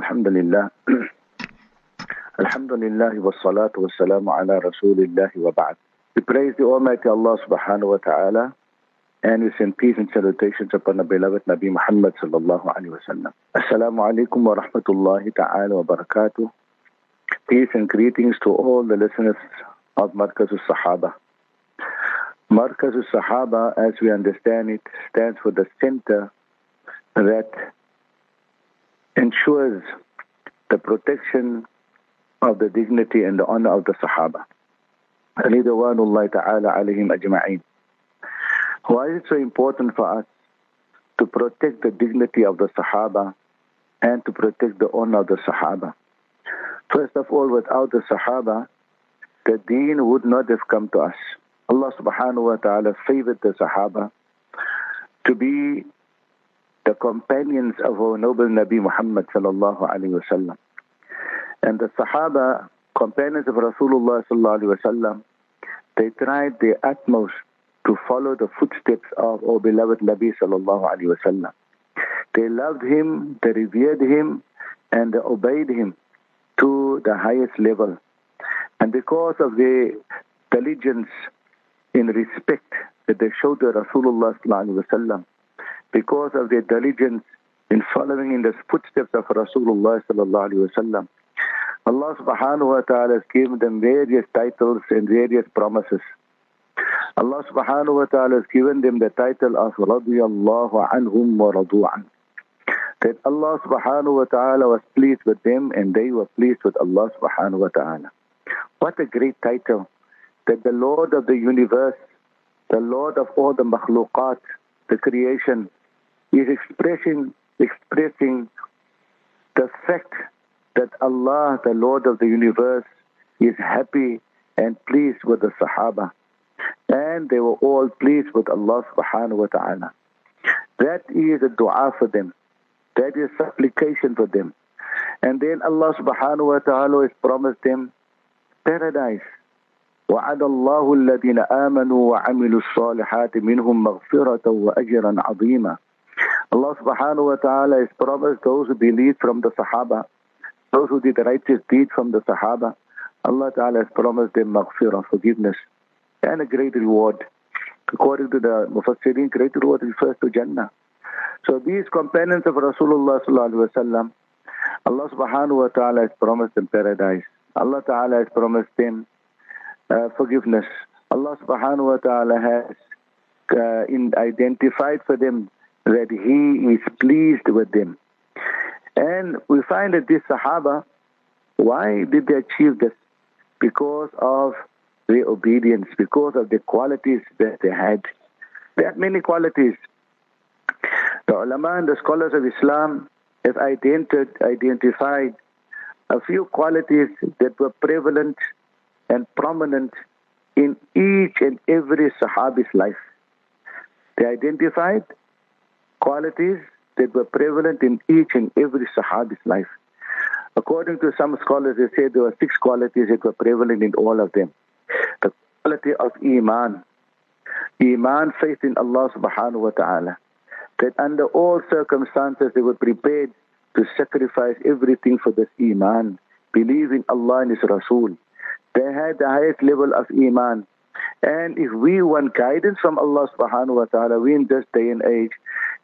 الحمد لله الحمد لله والصلاة والسلام على رسول الله وبعد We praise the Almighty Allah subhanahu wa ta'ala and we send peace and salutations upon the beloved Nabi Muhammad sallallahu alayhi wa sallam. Assalamu alaikum wa rahmatullahi ta'ala wa barakatuh. Peace and greetings to all the listeners of Markaz al-Sahaba. Markaz al-Sahaba, as we understand it, stands for the center that ensures the protection of the dignity and the honor of the Sahaba. Why is it so important for us to protect the dignity of the Sahaba and to protect the honor of the Sahaba? First of all, without the Sahaba, the deen would not have come to us. Allah subhanahu wa ta'ala favored the Sahaba to be the companions of our noble Nabi Muhammad sallallahu alayhi wa sallam. And the Sahaba, companions of Rasulullah sallallahu alayhi wa sallam, they tried their utmost to follow the footsteps of our beloved Nabi sallallahu alayhi wa sallam. They loved him, they revered him, and they obeyed him to the highest level. And because of their diligence in respect that they showed to Rasulullah sallallahu alayhi wa sallam, because of their diligence in following in the footsteps of Rasulullah sallallahu alayhi wa sallam, Allah subhanahu wa ta'ala has given them various titles and various promises. Allah subhanahu wa ta'ala has given them the title of radiyallahu anhum wa radu'an. That Allah subhanahu wa ta'ala was pleased with them and they were pleased with Allah subhanahu wa ta'ala. What a great title. That the Lord of the universe, the Lord of all the makhluqat, the creation, is expressing, expressing the fact that Allah, the Lord of the universe, is happy and pleased with the Sahaba. And they were all pleased with Allah subhanahu wa ta'ala. That is a dua for them. That is supplication for them. And then Allah subhanahu wa ta'ala has promised them paradise. وعد الله الذين آمنوا وعملوا الصالحات منهم مغفرة وأجرا عظيما Allah subhanahu wa ta'ala has promised those who believe from the Sahaba, those who did righteous deeds from the Sahaba, Allah ta'ala has promised them maghfirah, forgiveness, and a great reward. According to the Mufassirin, great reward refers to Jannah. So these companions of Rasulullah sallallahu alaihi wasallam, Allah subhanahu wa ta'ala has promised them paradise. Allah ta'ala has promised them uh, forgiveness. Allah subhanahu wa ta'ala has uh, in, identified for them that He is pleased with them. And we find that these Sahaba, why did they achieve this? Because of their obedience, because of the qualities that they had. They had many qualities. The ulama and the scholars of Islam have identified a few qualities that were prevalent and prominent in each and every Sahabi's life. They identified qualities that were prevalent in each and every Sahabi's life. According to some scholars, they say there were six qualities that were prevalent in all of them. The quality of Iman, Iman, faith in Allah subhanahu wa ta'ala, that under all circumstances they were prepared to sacrifice everything for this Iman, believe in Allah and His Rasul. They had the highest level of Iman. And if we want guidance from Allah subhanahu wa ta'ala, we in this day and age,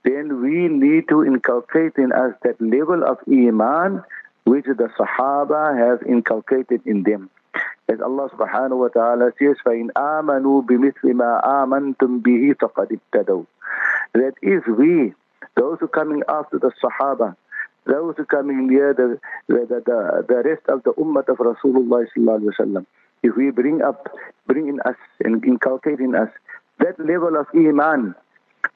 then we need to inculcate in us that level of Iman which the Sahaba have inculcated in them. As Allah subhanahu wa ta'ala says, فَإِنْ آمَنُوا بِمِثْلِ مَا آمَنْتُمْ بِهِ فَقَدْ ابْتَدَوْا That if we, those who coming after the Sahaba, those who coming near the, the, the, the rest of the ummah of Rasulullah sallallahu alaihi wasallam, if we bring up, bring in us and inculcate in us that level of iman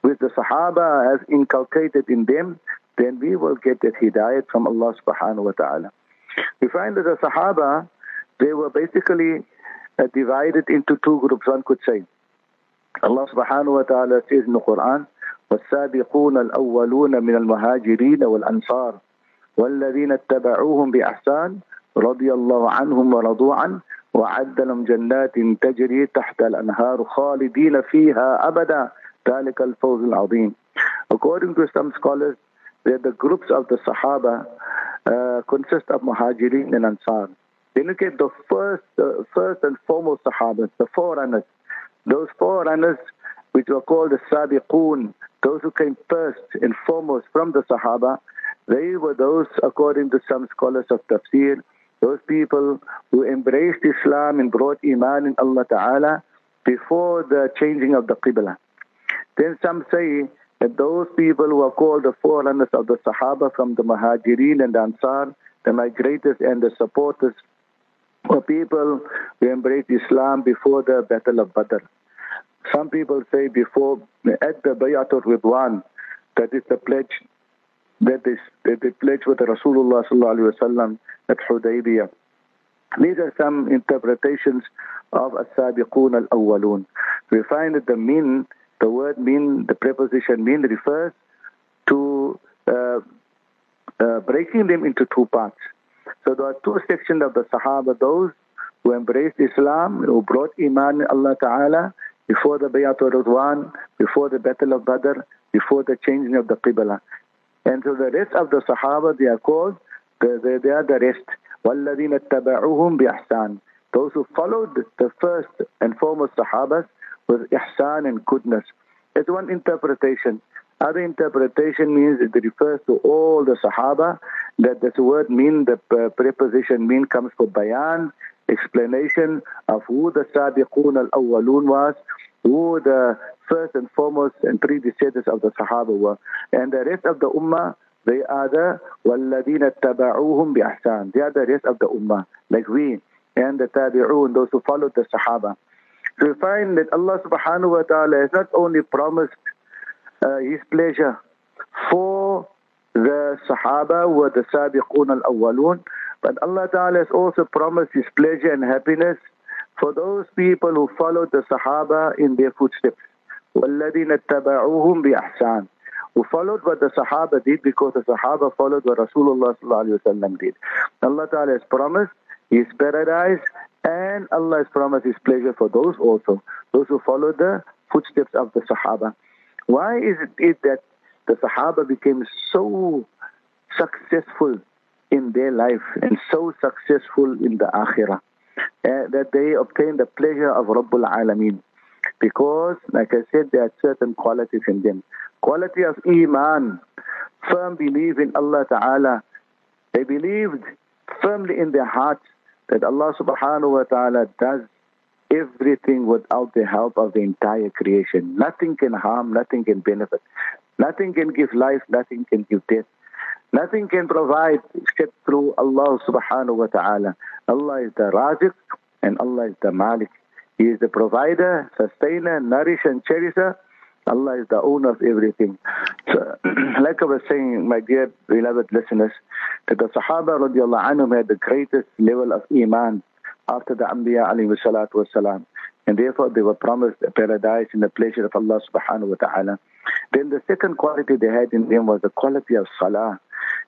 which the Sahaba has inculcated in them, then we will get that hidayat from Allah subhanahu wa ta'ala. We find that the Sahaba, they were basically uh, divided into two groups, one could say. Allah subhanahu wa ta'ala says in the Quran, والسابقون الأولون من المهاجرين والأنصار والذين اتبعوهم بإحسان رضي الله عنهم ورضوا عنه وعد لهم جنات تجري تحت الأنهار خالدين فيها أبدا ذلك الفوز العظيم According to some scholars, that the groups of the Sahaba uh, uh, consists of Muhajirin and Ansar. They look at the first, uh, first and foremost Sahabas, the forerunners. Those forerunners, which were called the Sabiqun, those who came first and foremost from the Sahaba, they were those, according to some scholars of tafsir, those people who embraced Islam and brought Iman in Allah Ta'ala before the changing of the Qibla. Then some say that those people who are called the forerunners of the Sahaba from the Muhajirin and Ansar, the migrators and the supporters, were people who embraced Islam before the Battle of Badr. Some people say before, at the Bayatul Ridwan, that is the pledge that is that they pledge with the Rasulullah wasallam at Hudaybiyah. These are some interpretations of as-sabiqun al-awwalun. We find that the min, the word min, the preposition min refers to uh, uh, breaking them into two parts. So there are two sections of the Sahaba, those who embraced Islam, who brought Iman in Allah Ta'ala before the Bayatul Ridwan, before the Battle of Badr, before the changing of the Qibla. And so the rest of the Sahaba, they are called, they, they, they are the rest. وَالَّذِينَ اتَّبَعُوهُمْ بِإِحْسَانٍ Those who followed the first and foremost Sahabas with ihsan and goodness. It's one interpretation. Other interpretation means it refers to all the Sahaba, that this word mean, the preposition mean comes for bayan, explanation of who the Sabiqun al-Awwalun was, who the first and foremost and predecessors of the Sahaba were. And the rest of the Ummah, they are the وَالَّذِينَ اتَّبَعُوهُمْ بِإِحْسَانٍ They are the rest of the Ummah, like we, and the Tabi'un, those who followed the Sahaba. So we find that Allah subhanahu wa ta'ala has not only promised uh, His pleasure for the Sahaba were the Sabiqun al-Awwalun, but Allah Ta'ala has also promised His pleasure and happiness for those people who followed the Sahaba in their footsteps. وَالَّذِينَ اتَّبَعُوهُمْ بِأَحْسَانٍ Who followed what the Sahaba did because the Sahaba followed what Rasulullah ﷺ did. Allah Ta'ala has promised his paradise and Allah has promised His pleasure for those also, those who follow the footsteps of the Sahaba. Why is it that the Sahaba became so successful in their life and so successful in the Akhirah? Uh, that they obtained the pleasure of Rabbul Alameen. Because, like I said, there are certain qualities in them. Quality of Iman, firm belief in Allah Ta'ala. They believed firmly in their hearts that Allah Subhanahu wa Ta'ala does everything without the help of the entire creation. Nothing can harm, nothing can benefit. Nothing can give life, nothing can give death. Nothing can provide except through Allah subhanahu wa ta'ala. Allah is the Raziq and Allah is the Malik. He is the provider, sustainer, nourisher and cherisher. Allah is the owner of everything. So, like I was saying, my dear beloved listeners, that the Sahaba radiallahu anhum had the greatest level of Iman after the Anbiya alayhi salatu wasalam. And therefore they were promised a paradise in the pleasure of Allah subhanahu wa ta'ala. Then the second quality they had in them was the quality of salah.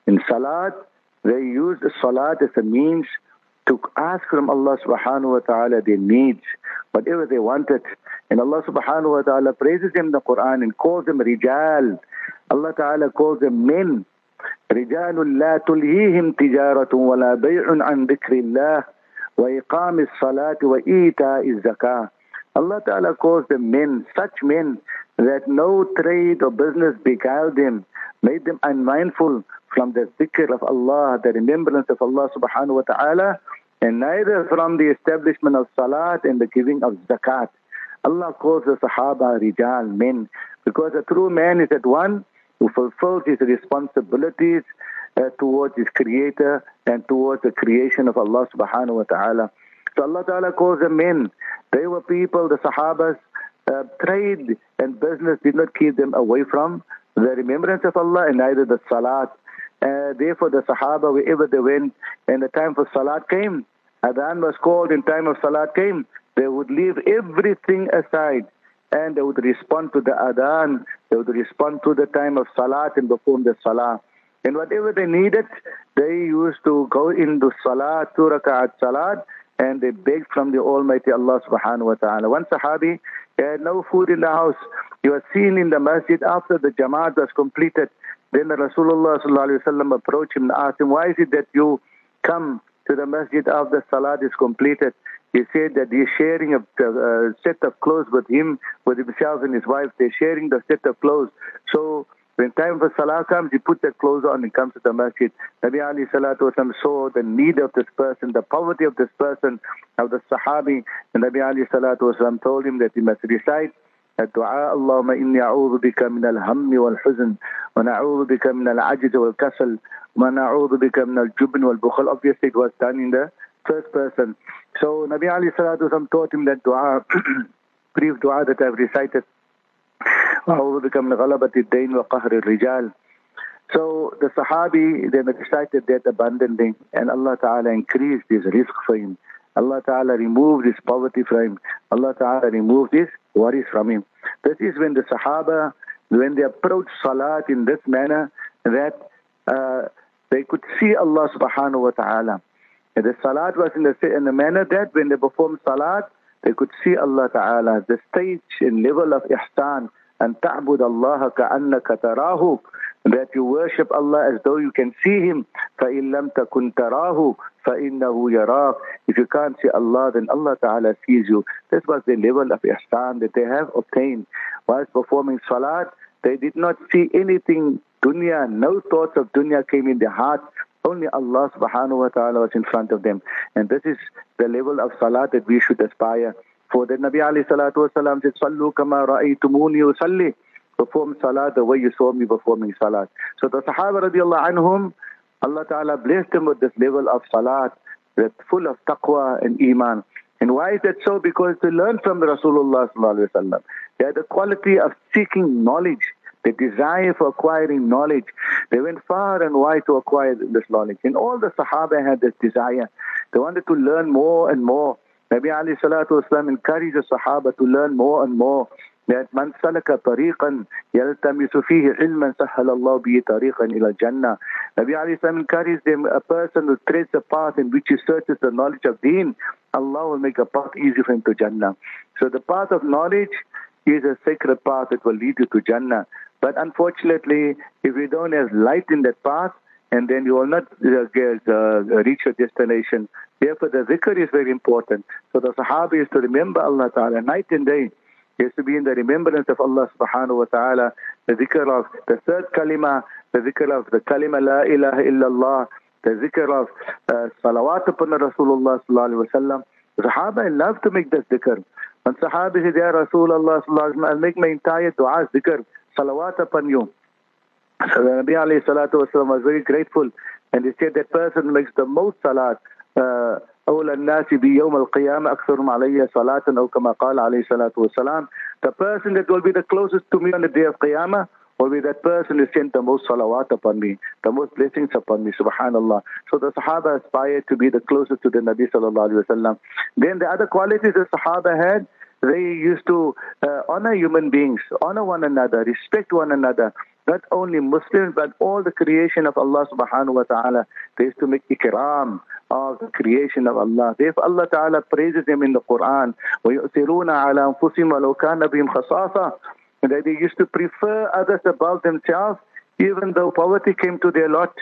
In salat, they used salat as a means to ask from Allah subhanahu wa ta'ala their needs, whatever they wanted. And Allah subhanahu wa ta'ala praises them in the Quran and calls them rijal. Allah ta'ala calls them men. رجال لا تلهيهم تجارة ولا بيع عن ذكر الله وإقام الصلاة وإيتاء الزكاة Allah Ta'ala calls them men, such men that no trade or business beguiled them, made them unmindful from the zikr of Allah, the remembrance of Allah subhanahu wa ta'ala, and neither from the establishment of salat and the giving of zakat. Allah calls the Sahaba rijal, men, because a true man is that one who fulfills his responsibilities uh, towards his creator and towards the creation of Allah subhanahu wa ta'ala. So Allah Ta'ala calls them men. They were people, the Sahabas, uh, trade and business did not keep them away from the remembrance of Allah and neither the Salat. Uh, therefore, the Sahaba, wherever they went, and the time for Salat came, Adhan was called and time of Salat came, they would leave everything aside and they would respond to the Adhan, they would respond to the time of Salat and perform the Salah. And whatever they needed, they used to go into Salat, two raka'at Salat, and they begged from the Almighty Allah subhanahu wa ta'ala. One Sahabi had no food in the house. He was seen in the masjid after the Jamaat was completed, Then the Rasulullah sallallahu approached him and asked him, why is it that you come to the masjid after salat is completed? He said that he's sharing a, a, set of clothes with him, with himself and his wife. They're sharing the set of clothes. So when time for salah comes, he puts that clothes on and comes to the masjid. Nabi Ali Salatu Wasallam saw the need of this person, the poverty of this person, of the Sahabi. And Nabi Ali Salatu Wasallam told him that he must recite الدعاء اللهم إني أعوذ بك من الهم والحزن ونعوذ بك من العجز والكسل ونعوذ بك من الجبن والبخل obviously it was done in the first person. So Nabi Ali Salatu taught him that dua, brief dua that I've recited. أعوذ بك من غلبة الدين وقهر الرجال so the Sahabi, they recited that abundantly, and Allah Ta'ala increased his rizq for him. Allah Ta'ala removed his poverty from him. Allah Ta'ala removed his worries from him. This is when the Sahaba, when they approached Salat in this manner, that uh, they could see Allah Subhanahu Wa Ta'ala. And the salat was in the, in the manner that when they performed salat, they could see Allah Ta'ala, the stage and level of ihsan, and ta'bud Allah ka'annaka tarahu, that you worship Allah as though you can see Him. فَإِن لَمْ تَكُنْ تَرَاهُ فَإِنَّهُ يَرَاكَ If you can't see Allah, then Allah Ta'ala sees you. This was the level of ihsan that they have obtained. Whilst performing salat, they did not see anything dunya, no thoughts of dunya came in their heart. Only Allah subhanahu wa ta'ala was in front of them. And this is the level of salat that we should aspire. For the Nabi alayhi salatu wasalam said, Sallu kama ra'aytumuni usalli. Perform salat the way you saw me performing salat. So the Sahaba radiallahu anhum, Allah Ta'ala blessed them with this level of salat that's full of taqwa and iman. And why is that so? Because they learned from the Rasulullah sallallahu alaihi wasallam. They had the quality of seeking knowledge, the desire for acquiring knowledge. They went far and wide to acquire this knowledge. And all the Sahaba had this desire. They wanted to learn more and more. Nabi Ali Salatu Wasallam encouraged the Sahaba to learn more and more. That man salaka tariqan yaltamisu fihi ilman sahal Allah bihi tariqan ila jannah. Nabi Ali Sallam encouraged them, a person who treads a path in which he searches the knowledge of deen, Allah will make a path easy for him to Jannah. So the path of knowledge is a sacred path that will lead you to Jannah. But unfortunately, if you don't have light in that path, and then you will not uh, get, uh, reach your destination. Therefore, the zikr is very important. So the Sahaba is to remember Allah Ta'ala night and day. He has to be in the remembrance of Allah subhanahu wa ta'ala, the zikr of the third kalima, the zikr of the kalima la ilaha illallah, the zikr of uh, salawat upon Rasulullah sallallahu alayhi wa sallam. The Sahaba love to make this zikr. When Sahaba said, Ya Rasulullah sallallahu alayhi wa I'll make my entire dua zikr, salawat upon you. So the Nabi alayhi salatu wasalam was very grateful and he said that person makes the most salat. Uh, أولى الناس بيوم القيامة أكثرهم علي صلاة أو كما قال عليه الصلاة والسلام The person that will be the closest to me on the day of Qiyamah will be that person who sent the most salawat upon me, the most blessings upon me, subhanallah. So the Sahaba aspired to be the closest to the Nabi sallallahu alayhi wa sallam. Then the other qualities the Sahaba had, they used to uh, honor human beings, honor one another, respect one another. Not only Muslims, but all the creation of Allah subhanahu wa ta'ala. They used to make ikram of the creation of Allah. Therefore Allah ta'ala praises them in the Quran. وَيُؤْثِرُونَ عَلَى أَنفُسِهِمْ وَلَوْ كَانَ بِهِمْ خَصَاصَةً That they used to prefer others above themselves, even though poverty came to their lot.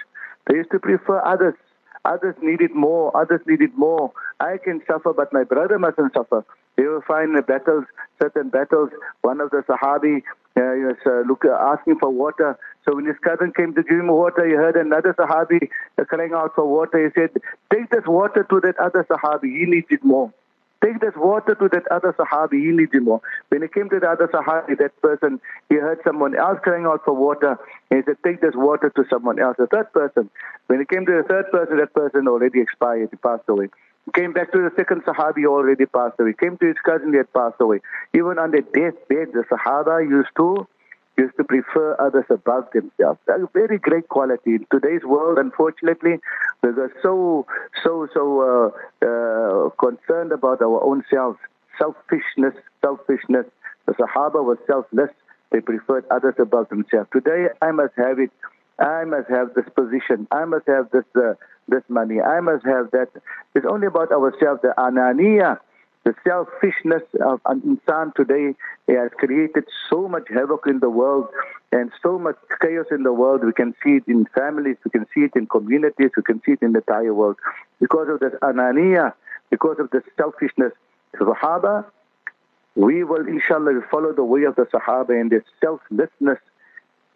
They used to prefer others. Others needed more. Others needed more. I can suffer, but my brother mustn't suffer. They will find the battles, certain battles. One of the Sahabi uh, was uh, look, uh, asking for water. So when his cousin came to give him water, he heard another Sahabi uh, crying out for water. He said, Take this water to that other Sahabi. He needs it more. Take this water to that other Sahabi. More. When he came to the other Sahabi, that person, he heard someone else crying out for water. And he said, Take this water to someone else. The third person. When he came to the third person, that person already expired. He passed away. Came back to the second Sahabi, already passed away. Came to his cousin, he had passed away. Even on the deathbed, the Sahaba used to used to prefer others above themselves. That's a very great quality. In today's world, unfortunately, we are so, so, so uh, uh, concerned about our own selves. Selfishness, selfishness. The Sahaba was selfless. They preferred others above themselves. Today, I must have it. I must have this position. I must have this uh, this money. I must have that. It's only about ourselves. The ananiya, The selfishness of an insan today has created so much havoc in the world and so much chaos in the world. We can see it in families, we can see it in communities, we can see it in the entire world. Because of this anania, because of this selfishness, the Sahaba, we will inshallah follow the way of the Sahaba and their selflessness,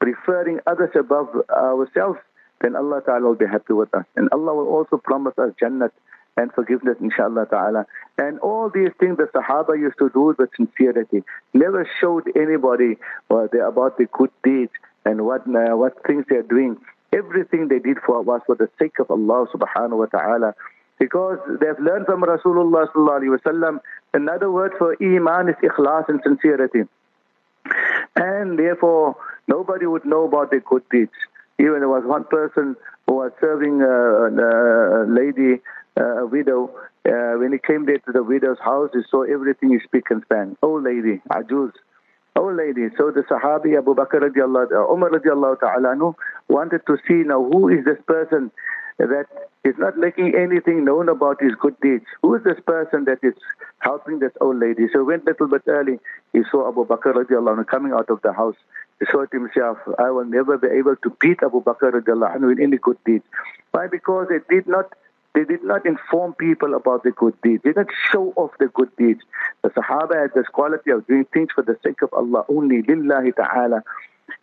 preferring others above ourselves, then Allah Ta'ala will be happy with us. And Allah will also promise us Jannat and forgiveness, inshallah ta'ala. And all these things the Sahaba used to do with sincerity. Never showed anybody uh, about the good deeds and what, uh, what things they are doing. Everything they did for was for the sake of Allah subhanahu wa ta'ala. Because they've learned from Rasulullah sallallahu alayhi wa sallam, another word for iman is ikhlas and sincerity. And therefore, nobody would know about their good deeds. Even there was one person who was serving a, a lady uh, a widow. Uh, when he came there to the widow's house, he saw everything is spick and span. Old lady, ajuz. Old lady. So the Sahabi Abu Bakr radiallahu, uh, Umar radiallahu ta'ala wanted to see now who is this person that is not making anything known about his good deeds. Who is this person that is helping this old lady? So he went a little bit early. He saw Abu Bakr radiallahu coming out of the house. He thought to himself, I will never be able to beat Abu Bakr radiallahu in any good deeds. Why? Because they did not they did not inform people about the good deeds. They did not show off the good deeds. The Sahaba had this quality of doing things for the sake of Allah only, lillahi ta'ala.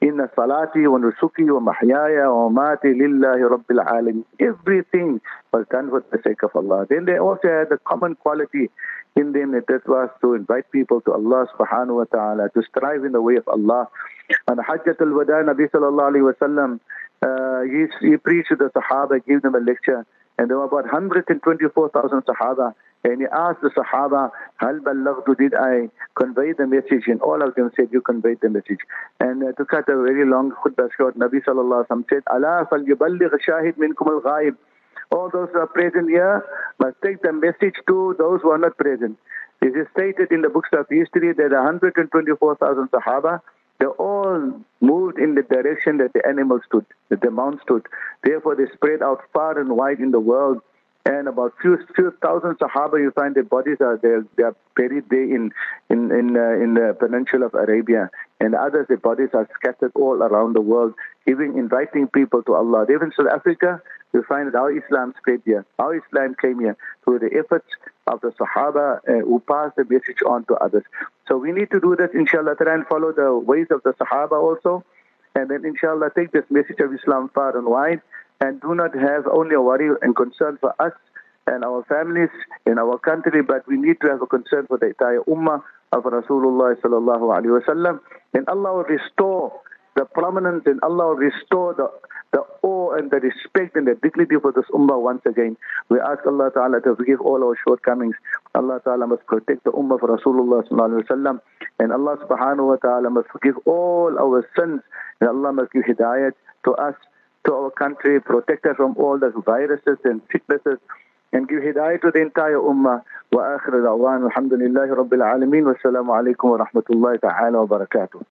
Inna salati wa nusuki wa mahyaya wa mati lillahi rabbil alamin. Everything was done for the sake of Allah. Then they also had a common quality in them that was to invite people to Allah subhanahu wa ta'ala, to strive in the way of Allah. And Hajjat al-Wada, Nabi sallallahu alayhi wa sallam, uh, he, he preached to the Sahaba, gave them a lecture, and there were about 124,000 Sahaba. And he asked the Sahaba, Hal ballaghtu, did I convey the message? And all of them said, you conveyed the message. And uh, to cut a very long khutbah short, Nabi sallallahu alaihi wasallam said, Allah fal yuballigh shahid minkum al-ghaib. All those who are present here must take the message to those who are not present. It is stated in the books of history that 124,000 Sahaba they all moved in the direction that the animal stood, that the mount stood. Therefore, they spread out far and wide in the world. And about few few thousand Sahaba, you find their bodies are there. They are buried there in in in, uh, in the peninsula of Arabia, and others their bodies are scattered all around the world, giving inviting people to Allah. Even South Africa, you find that how Islam spread here, how Islam came here through the efforts of the Sahaba uh, who passed the message on to others. So we need to do that, inshallah, and follow the ways of the Sahaba also, and then inshallah take this message of Islam far and wide, and do not have only a worry and concern for us and our families in our country, but we need to have a concern for the entire ummah of Rasulullah sallallahu alaihi wasallam, and Allah will restore the prominence and Allah will restore the, the awe and the respect and the dignity for this ummah once again. We ask Allah Ta'ala to forgive all our shortcomings. Allah Ta'ala must protect the ummah for Rasulullah Sallallahu Alaihi Wasallam. And Allah Subhanahu Wa Ta'ala must forgive all our sins. And Allah must give hidayat to us, to our country, protect us from all the viruses and sicknesses. And give hidayah to the entire ummah. وآخر دعوان الحمد لله رب العالمين والسلام عليكم ورحمة الله تعالى وبركاته